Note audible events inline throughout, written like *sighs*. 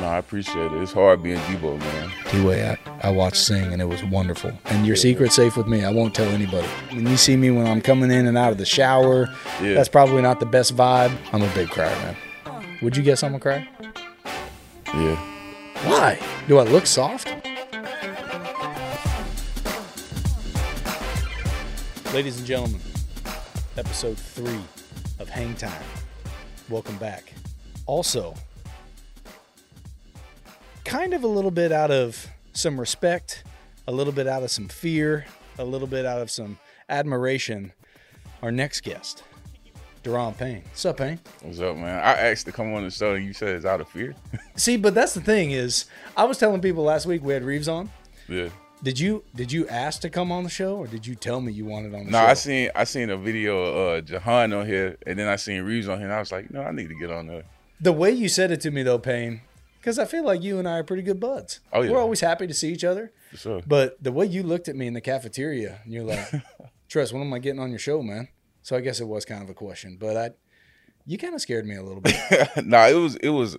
No, I appreciate it. It's hard being Debo, man. T-Way, I, I watched Sing and it was wonderful. And your secret's safe with me. I won't tell anybody. When you see me when I'm coming in and out of the shower, Yeah. that's probably not the best vibe. I'm a big crier, man. Would you guess I'm a crier? Yeah. Why? Do I look soft? Ladies and gentlemen, episode three of Hang Time. Welcome back. Also, kind of a little bit out of some respect, a little bit out of some fear, a little bit out of some admiration, our next guest, Daron Payne. What's up, Payne? What's up, man? I asked to come on the show and you said it's out of fear. *laughs* See, but that's the thing is, I was telling people last week we had Reaves on. yeah. Did you did you ask to come on the show, or did you tell me you wanted on the No, show? I seen I seen a video of uh, Jahan on here, and then I seen Reaves on here, and I was like, no, I need to get on there. the way you said it to me though, Payne, because I feel like you and I are pretty good buds. Oh, yeah. we're always happy to see each other. For sure. But the way you looked at me in the cafeteria, and you're like, *laughs* "Tress, when am I getting on your show, man?" So I guess it was kind of a question, but I, you kind of scared me a little bit. *laughs* nah, it was it was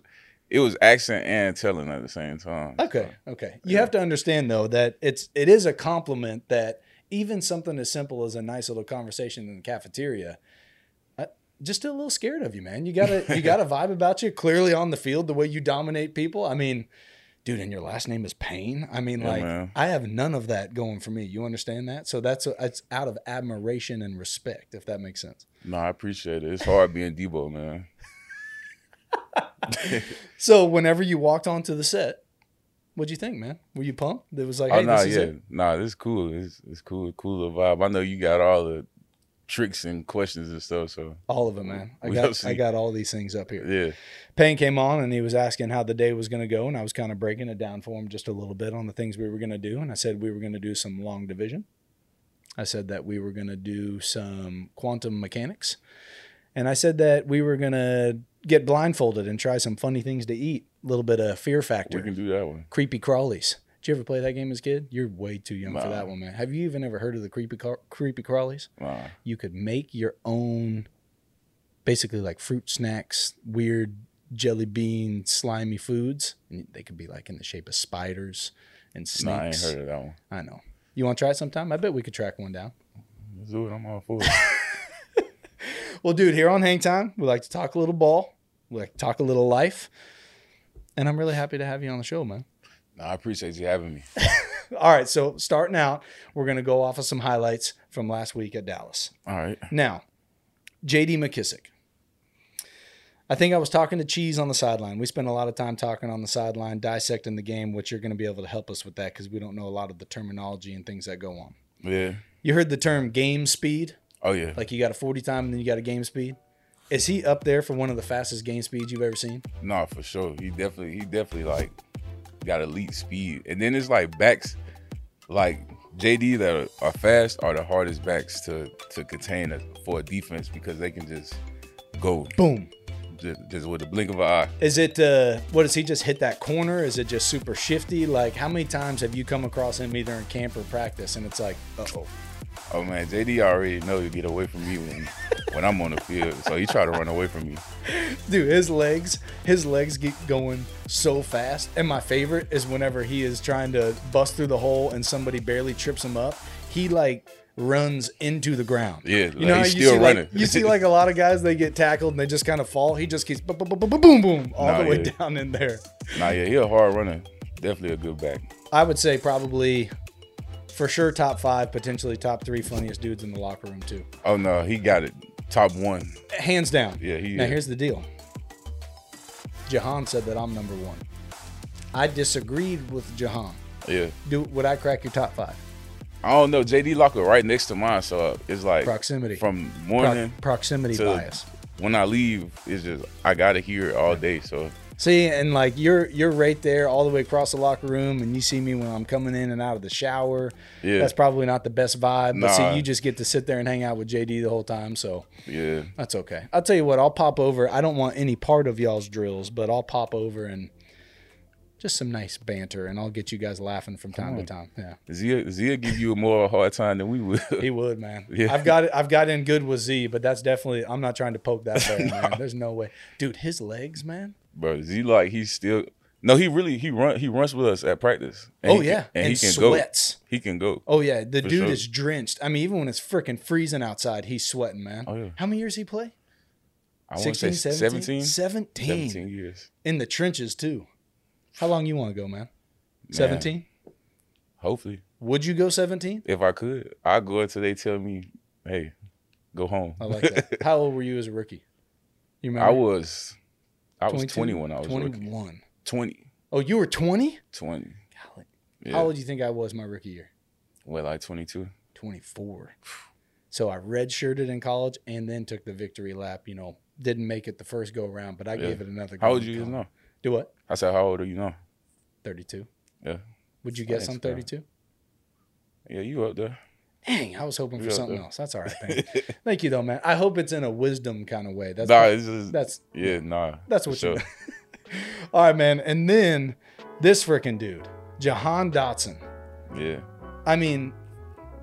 it was accent and telling at the same time. Okay, okay. You have to understand though that it's it is a compliment that even something as simple as a nice little conversation in the cafeteria, just a little scared of you, man. You got to you got a *laughs* vibe about you. Clearly on the field, the way you dominate people. I mean, dude, and your last name is Payne. I mean, Yeah, like man. I have none of that going for me. You understand that? So that's a, it's out of admiration and respect, if that makes sense. No, I appreciate it. It's hard being Debo, man. *laughs* So whenever you walked onto the set. What'd you think, man? Were you pumped? It was like, oh hey, no, this is yeah, it. nah, this is cool. It's it's cool, cool vibe. I know you got all the tricks and questions and stuff. So All of them, man. I got. I got all these things up here. yeah, Payne came on and he was asking how the day was going to go, and I was kind of breaking it down for him just a little bit on the things we were going to do. And I said we were going to do some long division. I said that we were going to do some quantum mechanics, and I said that we were going to get blindfolded and try some funny things to eat. A little bit of fear factor. we can do that one. creepy crawlies. Did you ever play that game as a kid? You're way too young for that one, man. Have you even ever heard of the creepy creepy crawlies? Nah, you could make your own basically like fruit snacks weird jelly bean slimy foods and they could be like in the shape of spiders and nah, I ain't snakes heard of that one. I know you want to try it sometime i bet we could track one down Let's do it. I'm all for it. *laughs* well dude here on hang time we like to talk a little ball we like to talk a little life and i'm really happy to have you on the show man nah, I appreciate you having me. *laughs* all right so starting out we're going to go off of some highlights from last week at dallas All right. Now, JD McKissic. I think I was talking to Cheese on the sideline. We spent a lot of time talking on the sideline, dissecting the game, which you're going to be able to help us with that because we don't know a lot of the terminology and things that go on. Yeah. You heard the term game speed, Oh yeah. like you got a 40 time and then you got a game speed. Is he up there for one of the fastest game speeds you've ever seen? No, for sure. He definitely, he definitely like got elite speed. And then it's like backs, like JD that are, are fast are the hardest backs to to contain a, for a defense because they can just go Boom. just, just with the blink of an eye. Is it, uh, what does he just hit that corner? Is it just super shifty? Like, how many times have you come across him either in camp or practice and it's like, uh oh. Oh man, JD already know to get away from me when when I'm on the field, so he try to run away from me. Dude, his legs, his legs get going so fast. And my favorite is whenever he is trying to bust through the hole and somebody barely trips him up, he like runs into the ground. Yeah, you know, like, he's you still see running. like you see like a lot of guys they get tackled and they just kind of fall. He just keeps boom, boom, boom, boom, boom, boom all Nah, the way yeah. down in there. Nah, yeah, he a hard runner. Definitely a good back. I would say probably for sure top five, potentially top three funniest dudes in the locker room too, Oh no, he got it. Top one. hands down. Yeah, he Now is. here's the deal. Jahan said that I'm number one. I disagreed with Jahan. Yeah. Do would I crack your top five? I don't know. JD locker right next to mine, so it's like Proximity. from Pro- morning proximity bias. when I leave. It's just I gotta hear it all day. So See, and like you're you're right there all the way across the locker room, and you see me when I'm coming in and out of the shower. Yeah. That's probably not the best vibe, but see, you just get to sit there and hang out with JD the whole time, so yeah, that's okay. I'll tell you what, I'll pop over. I don't want any part of y'all's drills, but I'll pop over and just some nice banter, and I'll get you guys laughing from time to time. Yeah. Zia Zia give you a more hard time than we would. He would, man. *laughs* Yeah. I've got it. I've got in good with Z, but that's definitely. I'm not trying to poke that bear, *laughs* man. There's no way, dude. His legs, man. Bro, Z like he's still No, he really he run he runs with us at practice. And oh he yeah, and, and, he can sweats. go. He can go. Oh yeah, the dude sure. is drenched. I mean, even when it's freaking freezing outside, he's sweating, man. Oh, yeah. How many years he play? I want to say 17, 17? 17 years. in the trenches too. How long you want to go, man? 17? Hopefully, Would you go 17? if I could, I go until they tell me, "Hey, go home." I like that. *laughs* How old were you as a rookie? You remember? I was, I was 22? 20 when I was rookie. 21. 20, Oh, you were 20? 20. Golly. Yeah. How old do you think I was my rookie year? Well, I 22. 24. So I redshirted in college and then took the victory lap. You know, didn't make it the first go around, but I Yeah. gave it another go. How old in you is college. now? Do what? I said, "How old are you now?" 32. Yeah, Would you guess I'm 32? yeah, you up there? Dang, I was hoping for something else. That's all right, man. *laughs* Thank you, though, man. I hope it's in a wisdom kind of way. That's nah, it's just, that's yeah, nah. that's what sure. you. *laughs* all right, man. And then this freaking dude, Jahan Dotson. Yeah, I mean,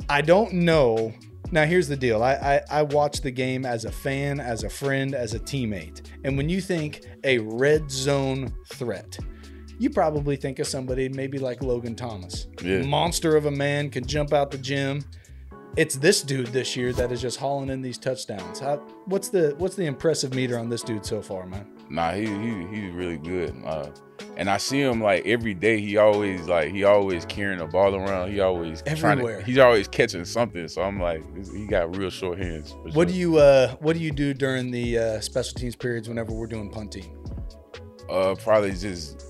I don't know. Now here's the deal. I, I I watch the game as a fan, as a friend, as a teammate. And when you think a red zone threat, you probably think of somebody maybe like Logan Thomas. Yeah. Monster of a man can jump out the gym. It's this dude this year that is just hauling in these touchdowns. How, what's the what's the impressive meter on this dude so far, man? nah, he he he's really good. Uh, and I see him like every day. He always like he always carrying the ball around. He always trying Everywhere. to, he's always catching something. So I'm like, he got real short hands. What do you uh what do you do during the uh, special teams periods whenever we're doing punting? Uh, probably just.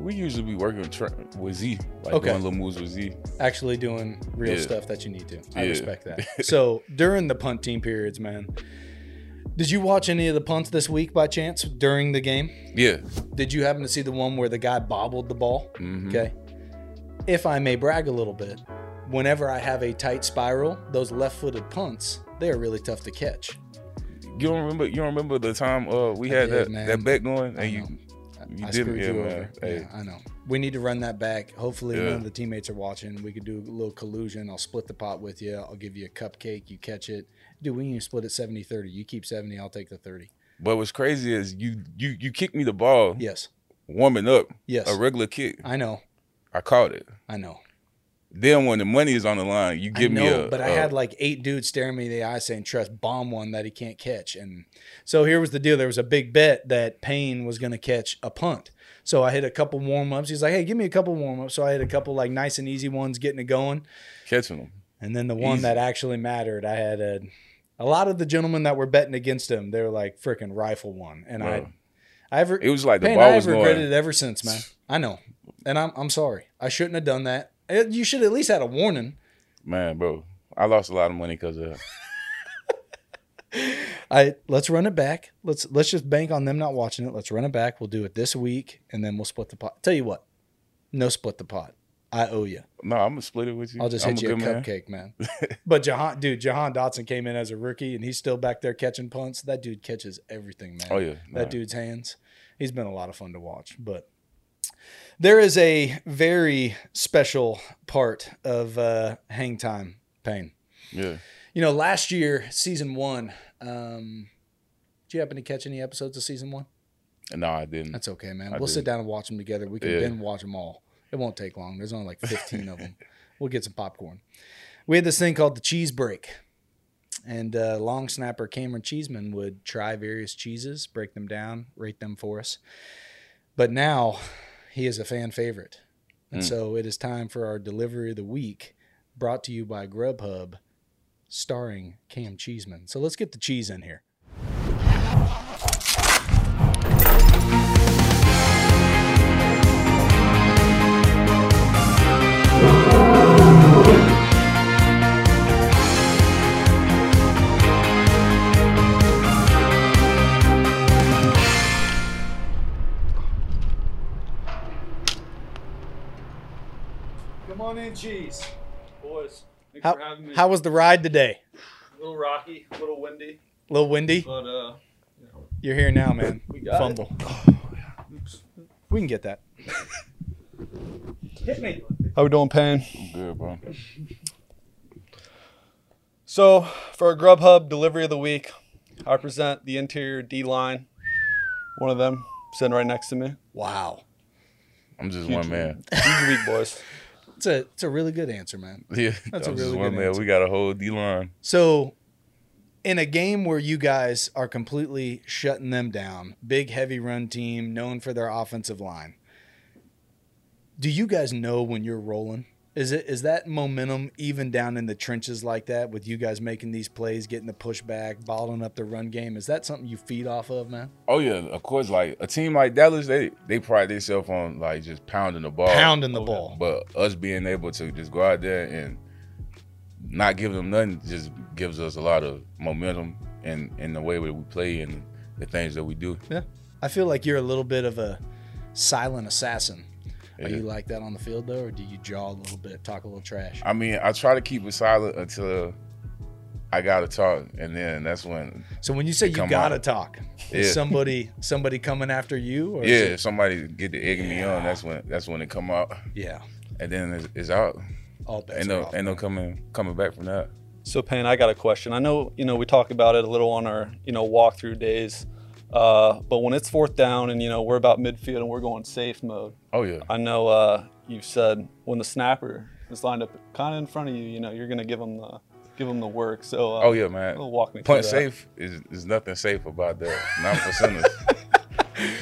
We usually be working with, Tra- with Z, like Okay. doing little moves with Z. actually doing real Yeah. stuff that you need to. I Yeah. respect that. *laughs* so during the punt team periods, man, did you watch any of the punts this week by chance during the game? Yeah, Did you happen to see the one where the guy bobbled the ball? Mhm. Okay. If I may brag a little bit, whenever I have a tight spiral, those left-footed punts, they are really tough to catch. you don't remember? You don't remember the time uh we I had did, that man. that bet going and you. You I screwed yeah, you man. over. Hey. Yeah, I know. We need to run that back. Hopefully, none of the teammates are watching. We could do a little collusion. I'll split the pot with you. I'll give you a cupcake. You catch it. Dude, we need to split it 70 30. You keep 70, I'll take the 30. But what's crazy is you you you kicked me the ball Yes. warming up Yes. a regular kick. I know. I caught it. I know. Then when the money is on the line, you give know, me a. but I a- had like eight dudes staring me in the eye saying, Tress, bomb one that he can't catch. And so here was the deal. There was a big bet that Payne was going to catch a punt. So I hit a couple warm ups. He's like, Hey, give me a couple warm ups. So I hit a couple like nice and easy ones getting it going. catching them. And then the one Easy. that actually mattered, I had a, a lot of the gentlemen that were betting against him. They were like freaking rifle one, and. I, I ever, It was like the Payne, ball I was have regretted going. it ever since, man. I know, and I'm I'm sorry. I shouldn't have done that. You should at least had a warning. Man, bro, I lost a lot of money because of that. *laughs* I let's run it back. Let's let's just bank on them not watching it. Let's run it back. We'll do it this week, and then we'll split the pot. Tell you what, no split the pot. I owe you. No, I'm gonna split it with you. I'll just I'm hit you a man. cupcake, man. *laughs* but Jahan, dude, Jahan Dotson came in as a rookie, and he's still back there catching punts. That dude catches everything, man. Oh yeah, that nah. dude's hands. He's been a lot of fun to watch. But there is a very special part of uh, hang time Payne. Yeah, You know, last year, season one. Um, did you happen to catch any episodes of season one? no, I didn't. That's okay, man. I we'll sit down and watch them together. We can Yeah. binge watch them all. It won't take long. There's only like 15 of them. We'll get some popcorn. We had this thing called the cheese break. And uh, long snapper Cameron Cheeseman would try various cheeses, break them down, rate them for us. But now he is a fan favorite. And Mm. so it is time for our delivery of the week, brought to you by Grubhub, starring Cam Cheeseman. So let's get the cheese in here. Come on in, cheese. Boys, thanks How, for having me. how was the ride today? a little rocky, a little windy, A little windy? but uh, You're here now, man. We got Fumble. We can get that. Hit me. how we doing, Payne? I'm good, bro. So for our Grubhub delivery of the week, I present the interior D line. One of them sitting right next to me. Wow. I'm just Huge one man. Huge week, boys. *laughs* It's a it's a really good answer, man. *laughs* Yeah, That's a really good man. answer. We got a whole D line. So, in a game where you guys are completely shutting them down, big heavy run team known for their offensive line, do you guys know when you're rolling? Is it is that momentum even down in the trenches like that with you guys making these plays, getting the pushback, bottling up the run game? Is that something you feed off of, man? Oh yeah, of course. Like a team like Dallas, they they pride themselves on like just pounding the ball. Pounding the oh, ball. But us being able to just go out there and not give them nothing just gives us a lot of momentum in in the way that we play and the things that we do. Yeah. I feel like you're a little bit of a silent assassin. Are you like that on the field though, or do you jaw a little bit, talk a little trash? I mean, I try to keep it silent until I gotta talk, and then that's when So when you say you gotta on. talk, is Yeah. somebody somebody coming after you? Or yeah, it- if somebody get the egging me on, that's when that's when it come out, yeah. and then it's, it's out. All bets Ain't are no off. ain't no coming coming back from that. So Payne, I got a question. I know you know we talk about it a little on our you know walkthrough days, uh, but when it's fourth down and you know we're about midfield and we're going safe mode, Oh yeah, I know uh, you've said when the snapper is lined up kind of in front of you, you know you're gonna give them the give them the work. So uh, oh yeah, man. walk me Punt safe is, is nothing safe about that. Not for centers.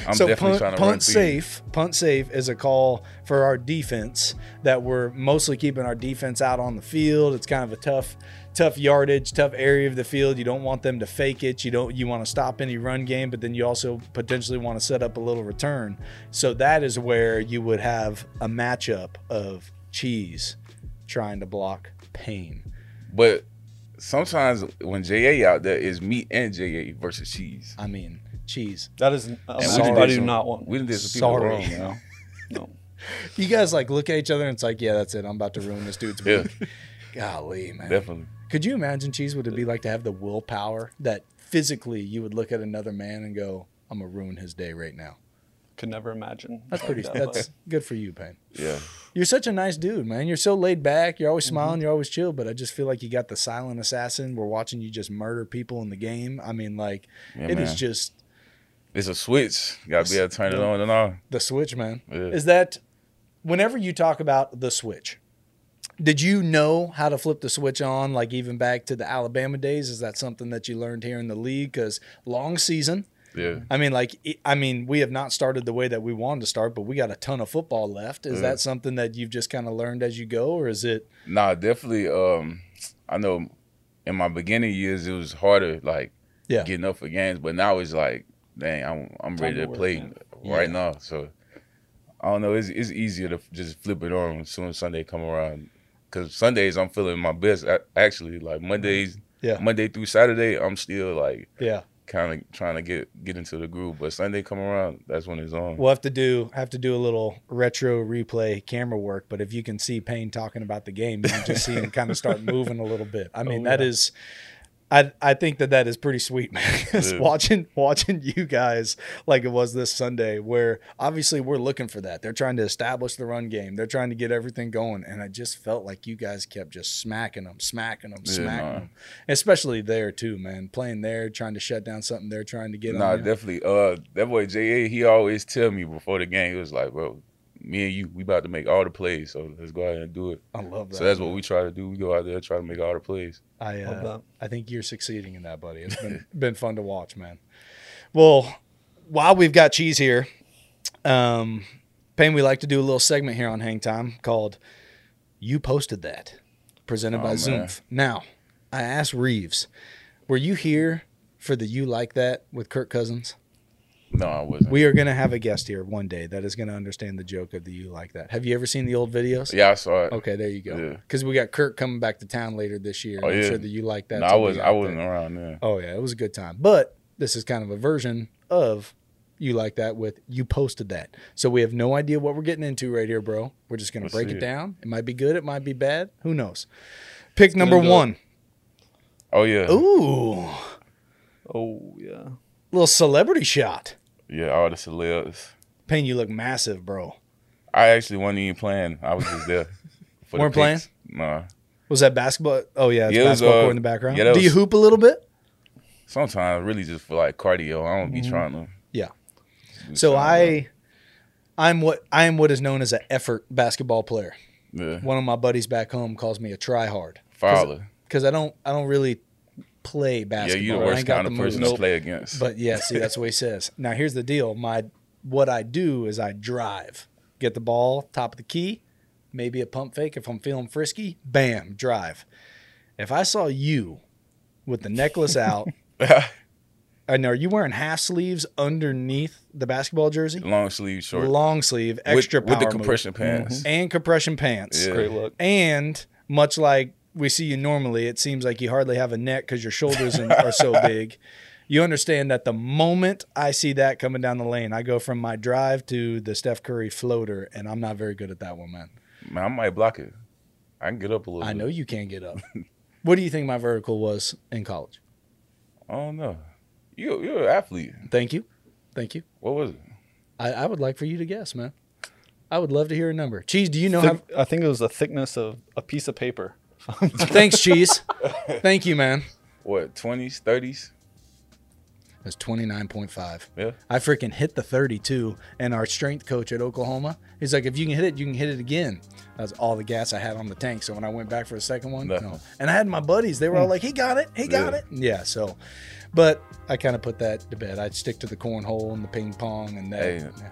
I'm so definitely punt, trying to punt safe. Punt safe is a call for our defense that we're mostly keeping our defense out on the field. It's kind of a tough, tough yardage, tough area of the field. You don't want them to fake it. You don't. You want to stop any run game, but then you also potentially want to set up a little return. So that is where you would have a matchup of cheese trying to block Payne. But sometimes when JA out there is meat and JA versus cheese. I mean, cheese. That is, I, we Sorry. done I did do not want. We done did some people Sorry. wrong, man. *laughs* no. You guys like look at each other and it's like, yeah, that's it. I'm about to ruin this dude's Yeah, week. Golly, man. definitely. Could you imagine, Cheese, what it'd be like to have the willpower that physically you would look at another man and go, I'm gonna ruin his day right now. Could never imagine. That's pretty. that, that's but- good for you, Payne. Yeah. You're such a nice dude, man. You're so laid back. You're always Mm-hmm. smiling. You're always chill. But I just feel like you got the silent assassin. We're watching you just murder people in the game. I mean, like Yeah, it is man. just It's a switch. You gotta be able to turn it on and off. the switch, man. Yeah. Is that whenever you talk about the switch? Did you know how to flip the switch on, like even back to the Alabama days? Is that something that you learned here in the league? Because long season, Yeah. I mean, like, I mean, we have not started the way that we wanted to start, but we got a ton of football left. Is Yeah. that something that you've just kind of learned as you go, or is it? Nah, definitely. Um, I know in my beginning years it was harder, like Yeah. getting up for games, but now it's like, dang, I'm I'm ready to play right now. So I don't know. It's it's easier to just flip it on as soon as Sunday come around. Cause Sundays I'm feeling my best. Actually, like Mondays, Yeah. Monday through Saturday, I'm still like Yeah. kind of trying to get get into the groove. But Sunday come around, that's when it's on. We'll have to do have to do a little retro replay camera work, but if you can see Payne talking about the game, you can just see him kind of start *laughs* moving a little bit. I oh, mean, Oh, that yeah. is, I I think that that is pretty sweet, man. *laughs* Yeah. watching watching you guys like it was this Sunday, where obviously we're looking for that. They're trying to establish the run game. They're trying to get everything going, and I just felt like you guys kept just smacking them, smacking them, Yeah, smacking nah. them. Especially there too, man. Playing there, trying to shut down something they're trying to get. Nah, you. definitely. Uh, that boy Ja, he always tell me before the game, he was like, "Bro, me and you, we about to make all the plays, so let's go ahead and do it." I love that. So that's what we try to do. We go out there try to make all the plays. I uh. I think you're succeeding in that, buddy. It's been *laughs* been fun to watch, man. Well, while we've got cheese here, um, Payne, we like to do a little segment here on Hang Time called "You Posted That," presented Oh, by man. Zoomf. Now, I asked Reaves, were you here for the "You Like That" with Kirk Cousins? No, I wasn't. We are going to have a guest here one day that is going to understand the joke of the "You Like That." Have you ever seen the old videos? yeah, I saw it. Okay, there you go. Yeah. Because we got Kirk coming back to town later this year. Oh, and I'm yeah. sure that you like that. no, I wasn't. I wasn't there. around there. Oh yeah, it was a good time. But this is kind of a version of you like that with you posted that. So we have no idea what we're getting into right here, bro. We're just gonna break it it. down. It might be good, it might be bad. Who knows? Pick gonna number go- one. Oh yeah, Ooh, Oh yeah. little celebrity shot. Yeah, all the celebs. Payne, you look massive, bro. I actually wasn't even playing. I was just there. *laughs* For the Weren't playing? picks. Nah. Was that basketball? Oh yeah, it's Yeah, it was, basketball uh, court in the background. yeah, Do you was- hoop a little bit? Sometimes really just for like cardio. I don't be Mhm. trying to. Yeah. So I, I'm what I am what is known as an effort basketball player. yeah. One of my buddies back home calls me a try hard Fowler. because I don't I don't really play basketball. Yeah, basketball. you the worst kind the of person moves. to play against. But yeah, see, that's what he *laughs* says. Now here's the deal. My what I do is I drive, get the ball top of the key, maybe a pump fake if I'm feeling frisky. Bam, drive. If I saw you with the necklace out, *laughs* and are you wearing half sleeves underneath the basketball jersey? Long sleeve, short. Long sleeve, with, extra with the power move. compression pants. and compression pants. Yeah. Great look. And much like we see you normally, it seems like you hardly have a neck because your shoulders *laughs* are so big. You understand that the moment I see that coming down the lane, I go from my drive to the Steph Curry floater, and I'm not very good at that one, man. Man, I might block it. I can get up a little. I bit. know you can't get up. *laughs* what do you think my vertical was in college? I don't know. You you're an athlete. Thank you. Thank you. What was it? I, I would like for you to guess, man. I would love to hear a number. Cheese, do you know how? I think it was the thickness of a piece of paper. *laughs* Thanks, Cheese. Thank you, man. What twenties, thirties? It's 29.5. Yeah. I freaking hit the 32, and our strength coach at Oklahoma, he's like, if you can hit it, you can hit it again. That was all the gas I had on the tank. So when I went back for the second one, No. no. And I had my buddies, they were all hmm. like, he got it, he got Yeah. it. Yeah, so, but I kind of put that to bed. I'd stick to the cornhole and the ping pong, and that. Hey. yeah.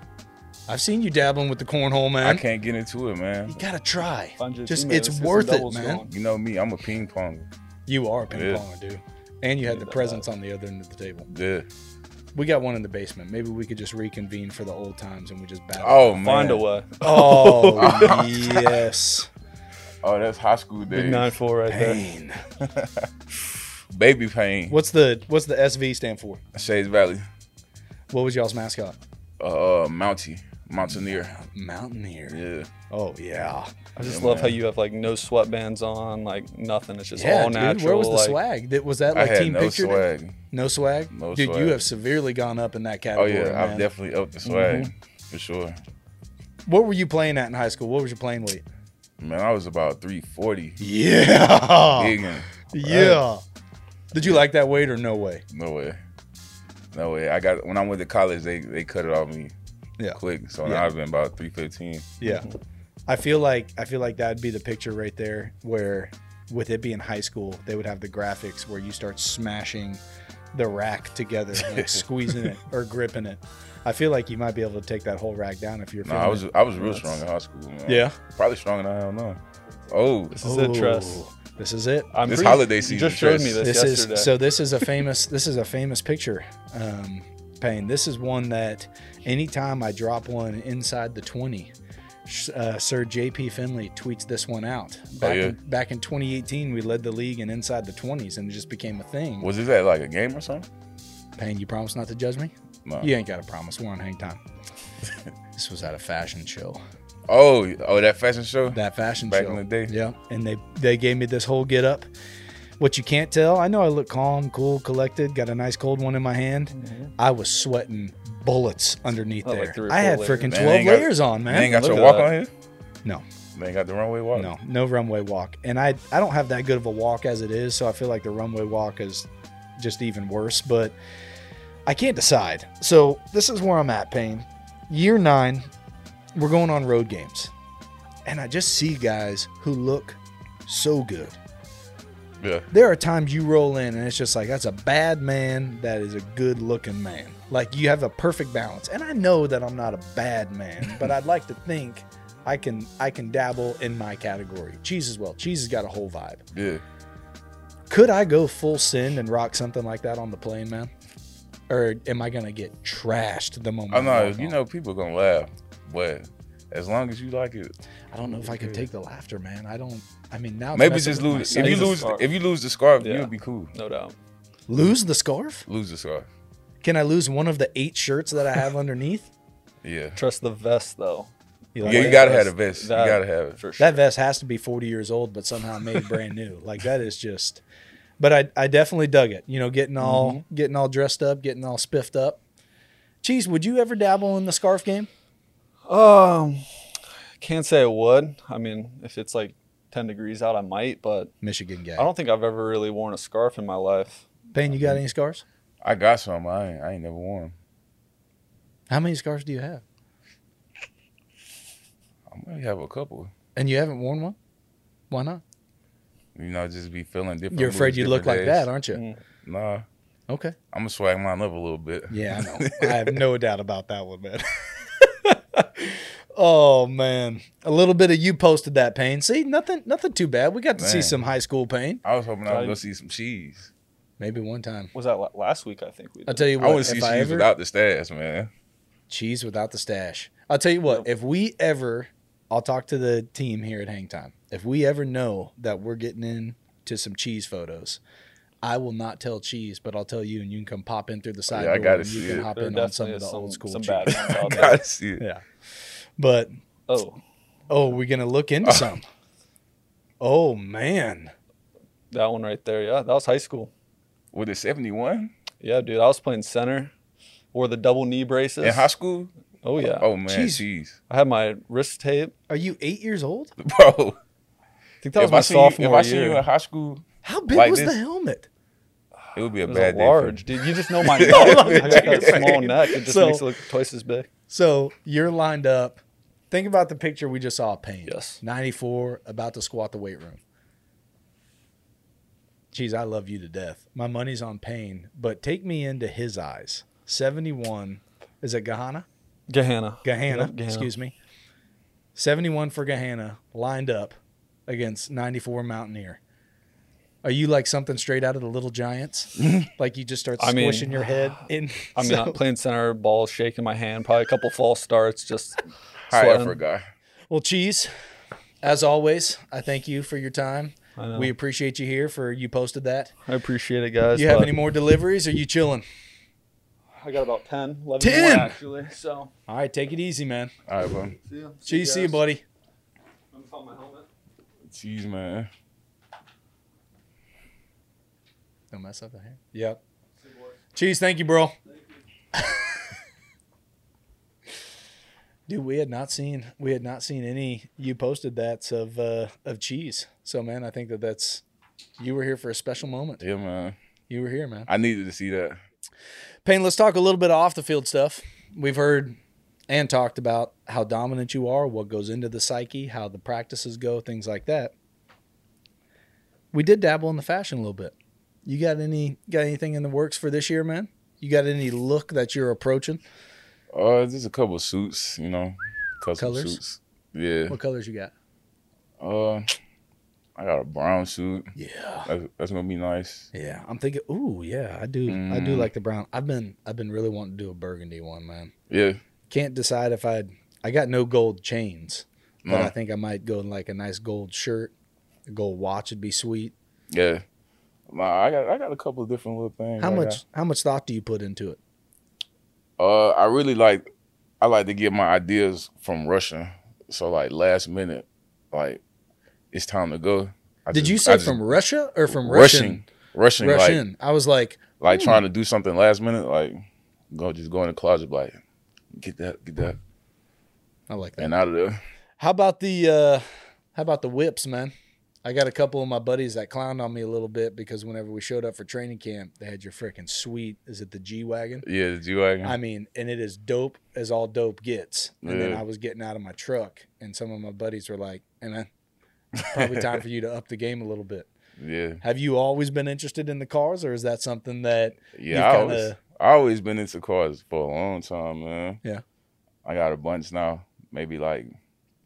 I've seen you dabbling with the cornhole, man. I can't get into it, man. You gotta try. Just, it's let's get some worth it, man. going. You know me, I'm a ping pong. You are a ping Yeah. ponger, dude. And you had Yeah, the presence on the other end of the table. Yeah. We got one in the basement. Maybe we could just reconvene for the old times and we just battle. Oh man. Find a way. Oh, *laughs* yes. Oh, that's high school Big nine four right there. *laughs* Baby Payne. What's the what's the SV stand for? Shades Valley. What was y'all's mascot? Uh, Mountie. Mountaineer. Mountaineer. Yeah. Oh yeah. I just Yeah, love man. how you have like no sweatbands on, like nothing. It's just Yeah, all dude. natural. Where was the like, swag? That was that I like had team no picture? day? swag. No swag. No dude, you have severely gone up in that category. Oh yeah, man. Mm-hmm. I've definitely upped the swag for sure. What were you playing at in high school? What was your playing weight? Man, I was about 340. Yeah. Big and Yeah. Did you like that weight or no way? no way. No way. I got when I went to college, they they cut it off me Yeah. quick. So Yeah. now I've been about 315. Yeah. I feel like I feel like that'd be the picture right there where with it being high school, they would have the graphics where you start smashing the rack together, *laughs* like squeezing it or gripping it. I feel like you might be able to take that whole rack down if you're No, I was it. I was real strong in high school, man. Yeah. Probably stronger than I am now. Oh, This is it, Tress. Oh, This is it. I'm This pretty- holiday you season, just showed Tress. me this, this yesterday. is so this is a famous this is a famous picture um Payne. This is one that anytime I drop one inside the 20 uh, Sir JP Finlay tweets this one out. Back, yeah? in, back in 2018, we led the league in inside the 20s, and it just became a thing. was this at like a game or something? Payne, you promise not to judge me? No. You ain't got to promise. We're on hang time. *laughs* this was at a fashion show. Oh, oh, that fashion show. That fashion show. Back show. in the day. Yeah, and they they gave me this whole get up. What you can't tell, I know I look calm, cool, collected, got a nice cold one in my hand. Mm-hmm. I was sweating bullets underneath Oh, there. three or I had freaking 12 got- layers on, They man. ain't got Look your walk on here. No. They ain't got the runway walk. No, no runway walk. And I I don't have that good of a walk as it is, so I feel like the runway walk is just even worse, but I can't decide. So this is where I'm at, Payne. Year nine, we're going on road games. And I just see guys who look so good. Yeah. There are times you roll in and it's just like that's a bad man that is a good looking man. Like you have a perfect balance. And I know that I'm not a bad man, *laughs* but I'd like to think I can I can dabble in my category. Cheese as well. Cheese has got a whole vibe. Yeah. Could I go full send and rock something like that on the plane, man? Or am I gonna get trashed the moment? I I know. You know, people gonna laugh, but as long as you like it, I don't know if I can take the laughter, man. I don't. I mean, now maybe just lose. If you lose, if you lose the scarf, Yeah. you'll be cool. no doubt. lose the scarf. Lose the scarf. Can I lose one of the eight shirts that I have *laughs* underneath? Yeah. Trust the vest though. You Yeah, you gotta have a vest. That- you gotta have it. For sure. That vest has to be 40 years old, but somehow made brand new. *laughs* Like that is just. But I, I definitely dug it. You know, getting all Mm-hmm. getting all dressed up, getting all spiffed up. Cheese, would you ever dabble in the scarf game? Um, can't say I would. I mean, if it's like 10 degrees out, I might, but Michigan guy. I don't think I've ever really worn a scarf in my life. Payne, you got any scars? I got some. I ain't, I ain't never worn 'em. How many scars do you have? I might have a couple. And you haven't worn one? Why not? You know, just be feeling different. You're afraid moods, you look like that, aren't you? Mm. Nah, Okay. I'm gonna swag mine up a little bit. Yeah, I know. *laughs* I have no doubt about that one, man. *laughs* oh man, a little bit of you posted that Payne. See, nothing, nothing too bad. We got to see some high school Payne. I was hoping I Right. would go see some cheese. Maybe one time. Was that last week? I think we. Did. I'll tell you what. I what. want to see cheese ever without the stash, man. cheese without the stash. I'll tell you what. Yep. If we ever, I'll talk to the team here at Hang Time. If we ever know that we're getting into some cheese photos. I will not tell cheese, but I'll tell you, and you can come pop in through the side Yeah, I door, gotta and you see can it. hop There in on some of the some, old school some cheese. bad ones out *laughs* there. Gotta see it. Yeah, but Oh, Oh, we're gonna look into *laughs* some. Oh man, that one right there. Yeah, that was high school. With the 71 Yeah, dude. I was playing center. Wore the double knee braces. in high school. oh yeah. Oh man, Jeez. cheese, I had my wrist tape. are you eight years old? *laughs* bro. I think that was If my I see you, if sophomore I see year. you in high school, How big Like was this? the helmet? it would be a It was bad a large, you. dude. You just know my *laughs* neck. I got that small neck. It just So- makes it look twice as big. So you're lined up. Think about the picture we just saw of Payne. Yes. 94, about to squat the weight room. Geez, I love you to death. My money's on Payne, but take me into his eyes. 71. Is it Gahana? Gahanna. Gahanna, Yep, excuse me. 71 for Gahanna, lined up against 94 Mountaineer. Are you like something straight out of the Little Giants? *laughs* like you just start I mean- squishing your head *sighs* in? I mean, *laughs* So- I'm not playing center, ball shaking my hand, probably a couple false starts, just High sweating. effort guy. Well, Cheese, as always, I thank you for your time. I know. We appreciate you here for you posted that. I appreciate it, guys. Do you have any more deliveries? Or are you chilling? I got about 10, 11 10? more actually. So, All right, take it easy, man. All right, bro. see ya. Cheese, see you, buddy. I'm gonna my helmet. Cheese, man. Don't mess up the hair. Yep. Cheese, thank you, bro. *laughs* Dude, we had not seen we had not seen any you posted that of uh, of cheese. So man, I think that that's you were here for a special moment. Yeah, man. You were here, man. I needed to see that. Payne, let's talk a little bit of off the field stuff. We've heard and talked about how dominant you are, what goes into the psyche, how the practices go, things like that. We did dabble in the fashion a little bit. You got any got anything in the works for this year, man? You got any look that you're approaching? Uh, just a couple suits, you know, custom Colors? suits. Yeah. What colors you got? Uh, I got a brown suit. Yeah. That's, that's gonna be nice. Yeah. I'm thinking ooh, yeah, I do I do Mm. like the brown. I've been I've been really wanting to do a burgundy one, man. Yeah. Can't decide if I'd I got no gold chains, but No. I think I might go in like a nice gold shirt. A gold watch would be sweet. Yeah. Nah, I got I got a couple of different little things. How I much how much thought do you put into it? Uh, I really like. I like to get my ideas from Russian. So like last minute, like it's time to go. I Did just- you say just- from Russia or from Russian? Russian, Russian, like I was like, like Hmm. trying to do something last minute, like go just go in the closet, like get that, get that, I like that. and out of there. How about the uh how about the whips, man? I got a couple of my buddies that clowned on me a little bit because whenever we showed up for training camp, they had your freaking sweet. Is it the G wagon? Yeah, the G wagon. I mean, and it is dope as all dope gets. And then I was getting out of my truck, and some of my buddies were like, "And man, probably time for you to up the game a little bit." *laughs* yeah, Have you always been interested in the cars, or is that something that yeah. I always, I always been into cars for a long time, man. Yeah. I got a bunch now, maybe like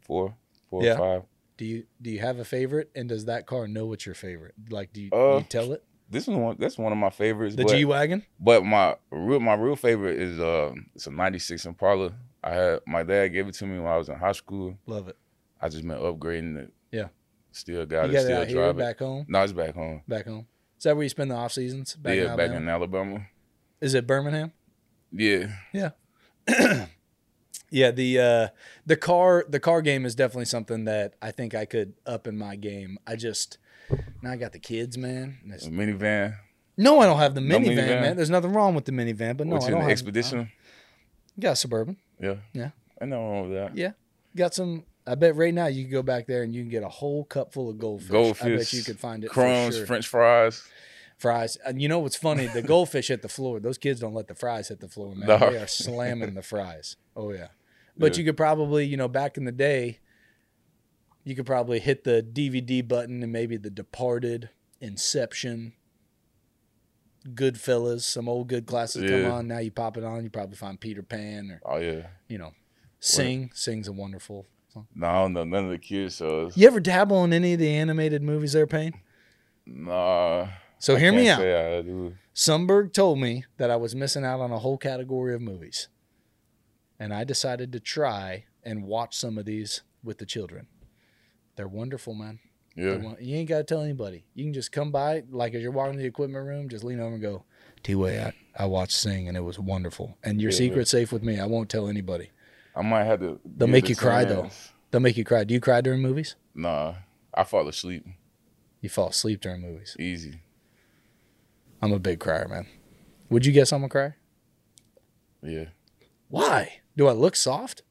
four, four Yeah. or five. Do you do you have a favorite, and does that car know what's your favorite? Like, do you, Uh, you tell it This is one. That's one of my favorites. the G wagon? But my real my real favorite is uh it's a '96 Impala. I had my dad gave it to me when I was in high school. Love it. I just been upgrading it. Yeah. Still got you it. got it Still here, drive it. back home, No, it's back home. back home. Is that where you spend the off seasons? Back yeah, in back in Alabama. Is it Birmingham? Yeah. Yeah, *clears throat* the uh, the car the car game is definitely something that I think I could up in my game. I just now I got the kids, man. A minivan. No, I don't have the No minivan, minivan? man. There's nothing wrong with the minivan, but no, What's I don't have expedition? I got a suburban. Yeah. Yeah. I know wrong with that. Yeah, got some. I bet right now you can go back there and you can get a whole cup full of goldfish. Goldfish. I bet you could find it. Crumbs, for sure. French fries. Fries. And you know what's funny? The *laughs* goldfish hit the floor. Those kids don't let the fries hit the floor, man. No. They are slamming the fries. Oh yeah. But Yeah. you could probably, you know, back in the day, you could probably hit the DVD button and maybe The Departed, Inception, Goodfellas, some old good classics come on. Now you pop it on, you probably find Peter Pan or Oh yeah. you know, Sing. Sing's a wonderful. Song. No, I don't know none of the kids shows. You ever dabble in any of the animated movies there, Payne? Nah. So I hear me out. say I do. Sundberg told me that I was missing out on a whole category of movies. And I decided to try and watch some of these with the children. They're wonderful, man. Yeah. You ain't got to tell anybody. You can just come by, like as you're walking to the equipment room, just lean over and go, T Way, I, I watched Sing and it was wonderful. And your Yeah. secret's safe with me. I won't tell anybody. I might have to. They'll make you cry, though. They'll make you cry. Do you cry during movies? Nah, I fall asleep You fall asleep during movies. easy. I'm a big crier, man. Would you guess I'm a crier? Yeah. Why? Do I look soft?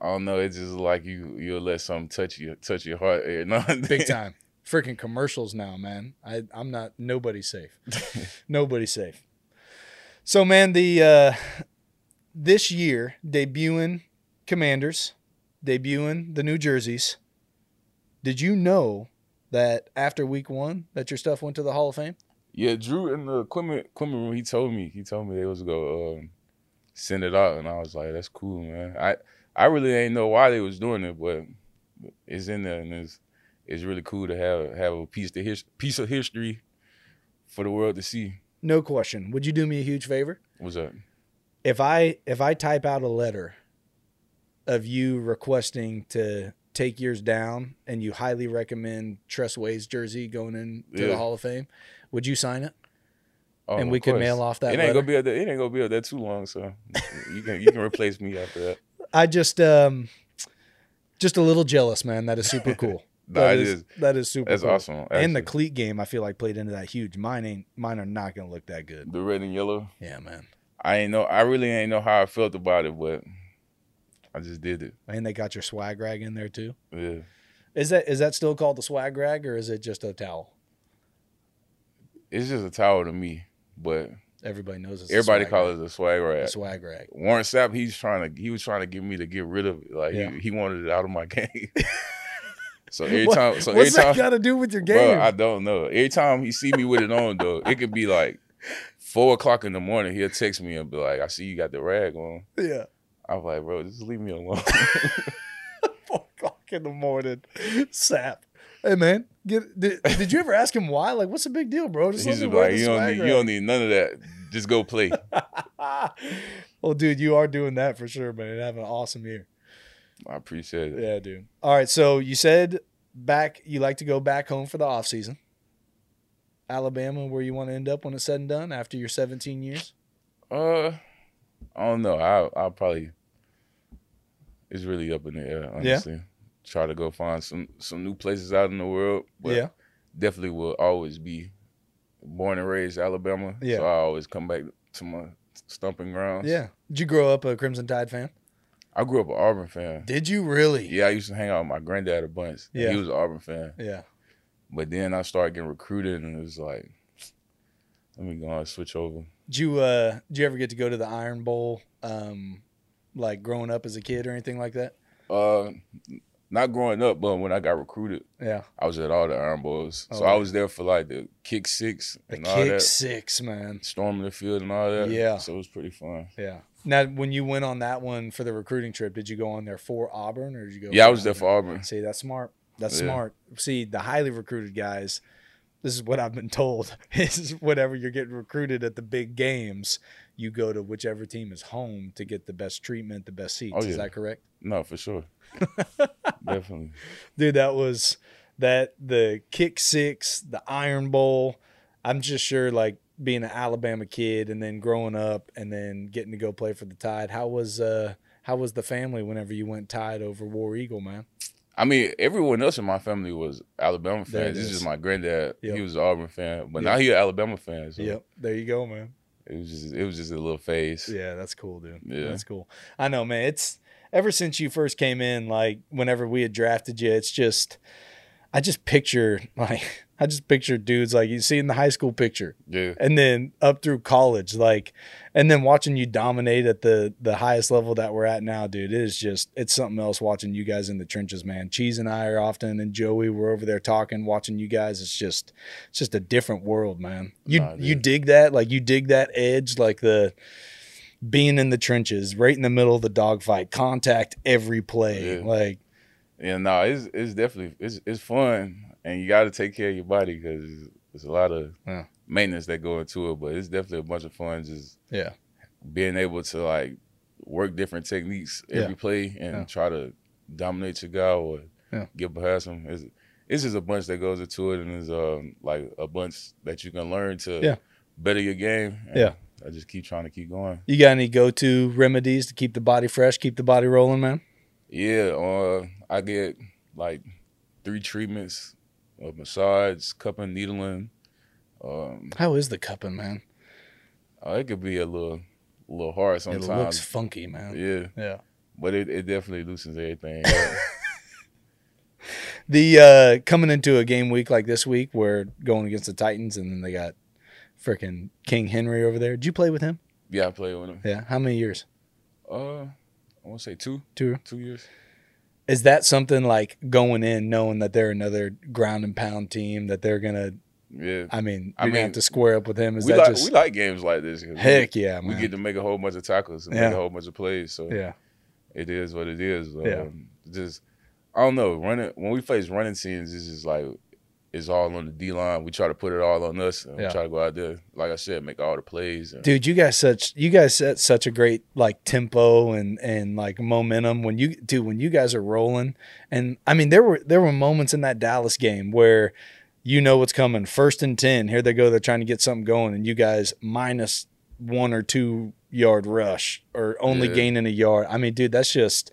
I don't know. It's just like you. You'll let something touch you, touch your heart. every now and big *laughs* time. Freaking commercials now, man. I I'm not nobody's safe. *laughs* nobody's safe. So man, the uh this year debuting Commanders, debuting the New Jerseys. Did you know that after week 1 that your stuff went to the Hall of Fame? Yeah, Drew in the equipment equipment room. He told me. He told me they was go um, send it out, and I was like, "That's cool, man." I I really ain't know why they was doing it, but it's in there, and it's it's really cool to have have a piece of his, piece of history for the world to see. No question. Would you do me a huge favor? What's up? if I if I type out a letter of you requesting to take yours down and you highly recommend Tress Way's jersey going into the Hall of Fame, would you sign it? Oh, and we could mail off that It ain't letter? gonna be up there. It ain't gonna be up there too long, so you can you can replace me after that. *laughs* I just um just a little jealous, man. That is super *laughs* cool. Nah, That is, is. that is super That's cool. awesome. And the cleat game I feel like played into that huge. Mine ain't mine are not gonna look that good. the red and yellow. Yeah, man. I ain't know. I really ain't know how I felt about it, but I just did it. And they got your swag rag in there too. Yeah. Is that is that still called the swag rag or is it just a towel? It's just a towel to me, but Everybody knows it's everybody a calls it a swag A rag. swag rag. Warren Sapp, he's trying to he was trying to get me to get rid of it. Like Yeah. he, he wanted it out of my *laughs* game. so *laughs* every What- time, so every What's that time, got to do with your bro, game? I don't know. Every time he see me with it on, though, it could be like four o'clock in the morning. He'll text me and be like, "I see you got the rag on." yeah. I'm like, bro, just leave me alone. *laughs* Four o'clock in the morning. Sapp. Hey man, get did, did you ever ask him why? Like, what's the big deal, bro? He's let just like, you don't need, you don't need none of that. Just go play. *laughs* well, dude, you are doing that for sure, man. Have an awesome year. I appreciate it. Yeah, dude. All right, so you said back you like to go back home for the off season. Alabama, where you want to end up when it's said and done after your 17 years? Uh, I don't know. I I'll probably. It's really up in the air, honestly. Try to go find some some new places out in the world. But yeah. definitely will always be born and raised Alabama. Yeah. So I always come back to my stumping grounds. Yeah. Did you grow up a Crimson Tide fan? I grew up an Auburn fan. Did you really? Yeah, I used to hang out with my granddad a bunch. Yeah. He was an Auburn fan. Yeah. But then I started getting recruited and it was like, *sniffs* let me go and switch over. Did you uh did you ever get to go to the Iron Bowl um like growing up as a kid or anything like that? Uh not growing up, but when I got recruited, Yeah. I was at all the Iron Bowls. Oh, so I was there for like the kick six The and all kick six, man. Storming the field and all that. Yeah. So it was pretty fun. Yeah. Now when you went on that one for the recruiting trip, did you go on there for Auburn or did you go Yeah, I was there for Auburn. See, that's smart. That's Yeah. smart. See, the highly recruited guys, this is what I've been told, *laughs* is whenever you're getting recruited at the big games, you go to whichever team is home to get the best treatment, the best seats. Oh, Is that correct? No, for sure. *laughs* Definitely. Dude, that was that the kick six, the Iron Bowl. I'm just sure like being an Alabama kid and then growing up and then getting to go play for the Tide. How was uh how was the family whenever you went Tide over War Eagle, man? I mean, everyone else in my family was Alabama fans. It's is. just my granddad. Yep. He was an Auburn fan, but Yep. now he's an Alabama fan. So Yep. There you go, man. It was just it was just a little phase. Yeah, that's cool, dude. Yeah. That's cool. I know, man. It's ever since you first came in, like whenever we had drafted you, it's just I just picture *laughs* like I just picture dudes like you see in the high school picture, Yeah. and then up through college, like, and then watching you dominate at the the highest level that we're at now, dude. It is just it's something else watching you guys in the trenches, man. Cheese and I are often, and Joey, we're over there talking, watching you guys. It's just it's just a different world, man. You Nah, you dig that, like you dig that edge, like the being in the trenches, right in the middle of the dogfight, contact every play, Yeah. like. Yeah, no, it's it's definitely it's it's fun, and you got to take care of your body because there's a lot of Yeah. maintenance that go into it. But it's definitely a bunch of fun just Yeah. being able to like work different techniques Yeah. every play and Yeah. try to dominate your guy or Yeah. get past him. It's, it's just a bunch that goes into it, and there's um like a bunch that you can learn to Yeah. better your game. and Yeah. I just keep trying to keep going. You got any go to remedies to keep the body fresh, keep the body rolling, man? Yeah, uh, I get like three treatments of massage, cupping, needling. Um, How is the cupping, man? uh, it could be a little, a little hard sometimes. It looks funky, man. yeah, Yeah. but it, it definitely loosens everything. Yeah. *laughs* The uh coming into a game week like this week, we're going against the Titans, and then they got freaking King Henry over there. Did you play with him? yeah, I play with him. Yeah. How many years? Uh, I want to say two, Two. two years. Is that something like going in knowing that they're another ground and pound team that they're gonna? Yeah, I mean, I gonna have mean, to square up with him. Is we that like just we like games like this? heck get- yeah, We get to make a whole bunch of tackles and Yeah. make a whole bunch of plays. So yeah, it is what it is. Yeah. Um, just I don't know. Running when we face running teams, it's just like it's all on the D line. We try to put it all on us. And Yeah. We try to go out there, like I said, make all the plays. And, dude. You guys such you guys set such a great like tempo and and like momentum when you dude when you guys are rolling. And I mean, there were there were moments in that Dallas game where you know what's coming. First and ten, here they go. They're trying to get something going, and you guys minus one or two yard rush or only Yeah. gaining a yard. I mean, dude, that's just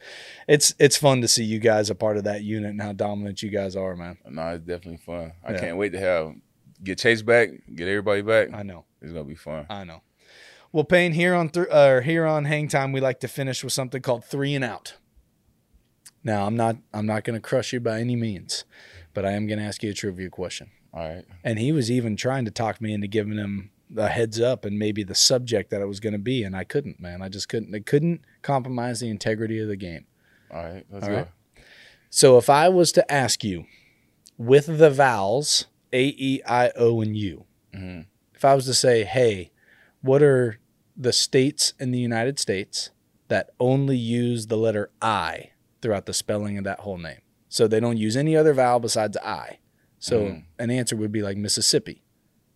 it's it's fun to see you guys a part of that unit and how dominant you guys are, man. no, it's definitely fun. I Yeah. can't wait to have get Chase back, get everybody back. I know. It's gonna be fun. I know. Well, Payne, here on th- or uh, here on Hang Time, we like to finish with something called three and out. Now, I'm not I'm not going to crush you by any means, but I am going to ask you a trivia question. All right. And he was even trying to talk me into giving him a heads up and maybe the subject that it was going to be, and I couldn't, man. I just couldn't. It couldn't compromise the integrity of the game. All right. Let's All go. right. So, if I was to ask you, with the vowels A, E, I, O, and U, hmm if I was to say, hey, what are the states in the United States that only use the letter I throughout the spelling of that whole name? So they don't use any other vowel besides I. So Mhm. an answer would be like Mississippi.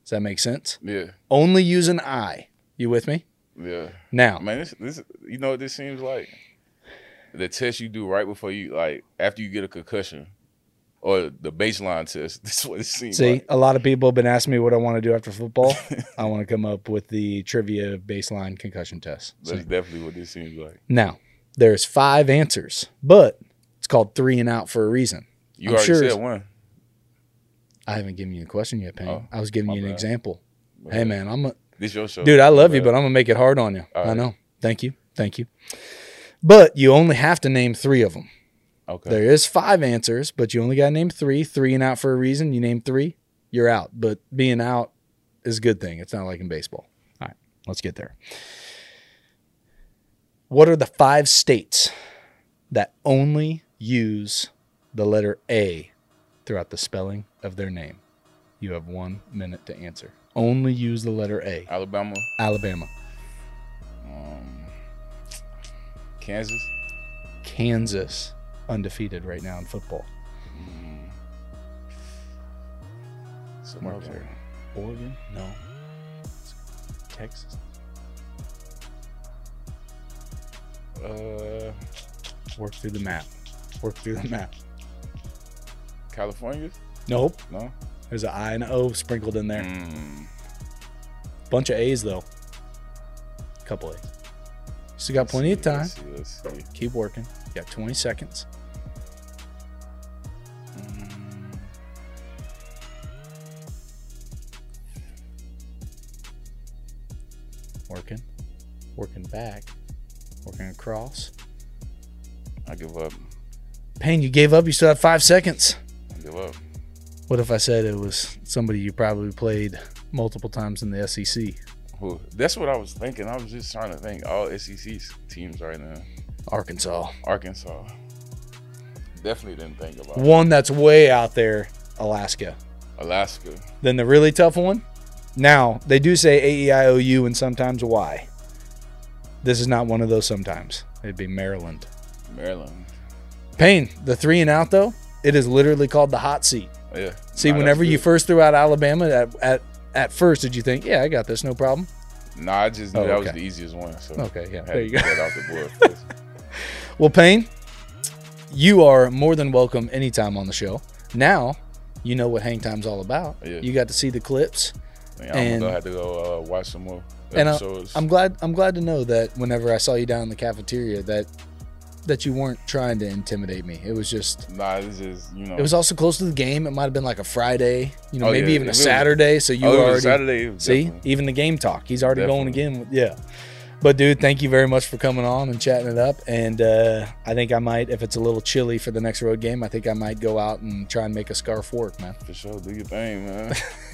Does that make sense? Yeah. Only use an I. You with me? Yeah. Now, Man, this, this you know what this seems like? The test you do right before you like after you get a concussion. Or the baseline test. *laughs* This is what it seems see, like. a lot of people have been asking me what I want to do after football. *laughs* I want to come up with the trivia baseline concussion test. So- That's definitely what this seems like. now, there's five answers, but it's called three and out for a reason. You I'm already sure- said one. I haven't given you a question yet, Payne. Oh, I was giving you an bad. example. Hey, man, I'm a This your show. dude. I love My you, bad. but I'm gonna make it hard on you. All I right. know. Thank you, thank you. But you only have to name three of them. okay. There is five answers, but you only got to name three. Three and out for a reason. You name three, you're out. But being out is a good thing. It's not like in baseball. All right, let's get there. What are the five states that only use the letter A throughout the spelling of their name? You have one minute to answer. Only use the letter A. Alabama, Alabama, um, Kansas, Kansas, undefeated right now in football. somewhere Mark there. there. Oregon? No. Texas. Uh, Work through the map. Work through the map. California? Nope. No. There's an I and an O sprinkled in there. Mm, Bunch of A's though. Couple A's. Still got let's plenty see, of time. Let's see. Let's see. Keep working. You got 20 seconds. Mm, Working. Working back. Working across. I give up. Payne, you gave up. You still have five seconds. I give up. What if I said it was somebody you probably played multiple times in the SEC? Who- That's what I was thinking. I was just trying to think all SEC teams right now. Arkansas. Arkansas. Definitely didn't think about One that's way out there, Alaska. Alaska. Then the really tough one. Now, they do say A E I O U and sometimes Y. This is not one of those sometimes. It'd be Maryland. Maryland. Payne, the three and out though, it is literally called the hot seat. Yeah. See, Nah, whenever you first threw out Alabama, at, at at first, did you think, yeah, I got this, no problem? Nah, I just knew Oh, that was the easiest one. So Okay, yeah, there you go. the. *laughs* Well, Payne, you are more than welcome anytime on the show. Now, you know what Hang Time's all about. Yeah. You got to see the clips. Man, I'm And- gonna have to go uh, watch some more And I- I'm glad I'm glad to know that whenever I saw you down in the cafeteria that that you weren't trying to intimidate me. It was just nah, it's just you know. it was also close to the game. It might have been like a Friday, you know, Oh, maybe yeah. even a Saturday. So you oh, already Saturday. see definitely- even the game talk. He's already going again. With, yeah. But dude, thank you very much for coming on and chatting it up. And uh, I think I might, if it's a little chilly for the next road game, I think I might go out and try and make a scarf work, man. For sure, do your thing, man. *laughs*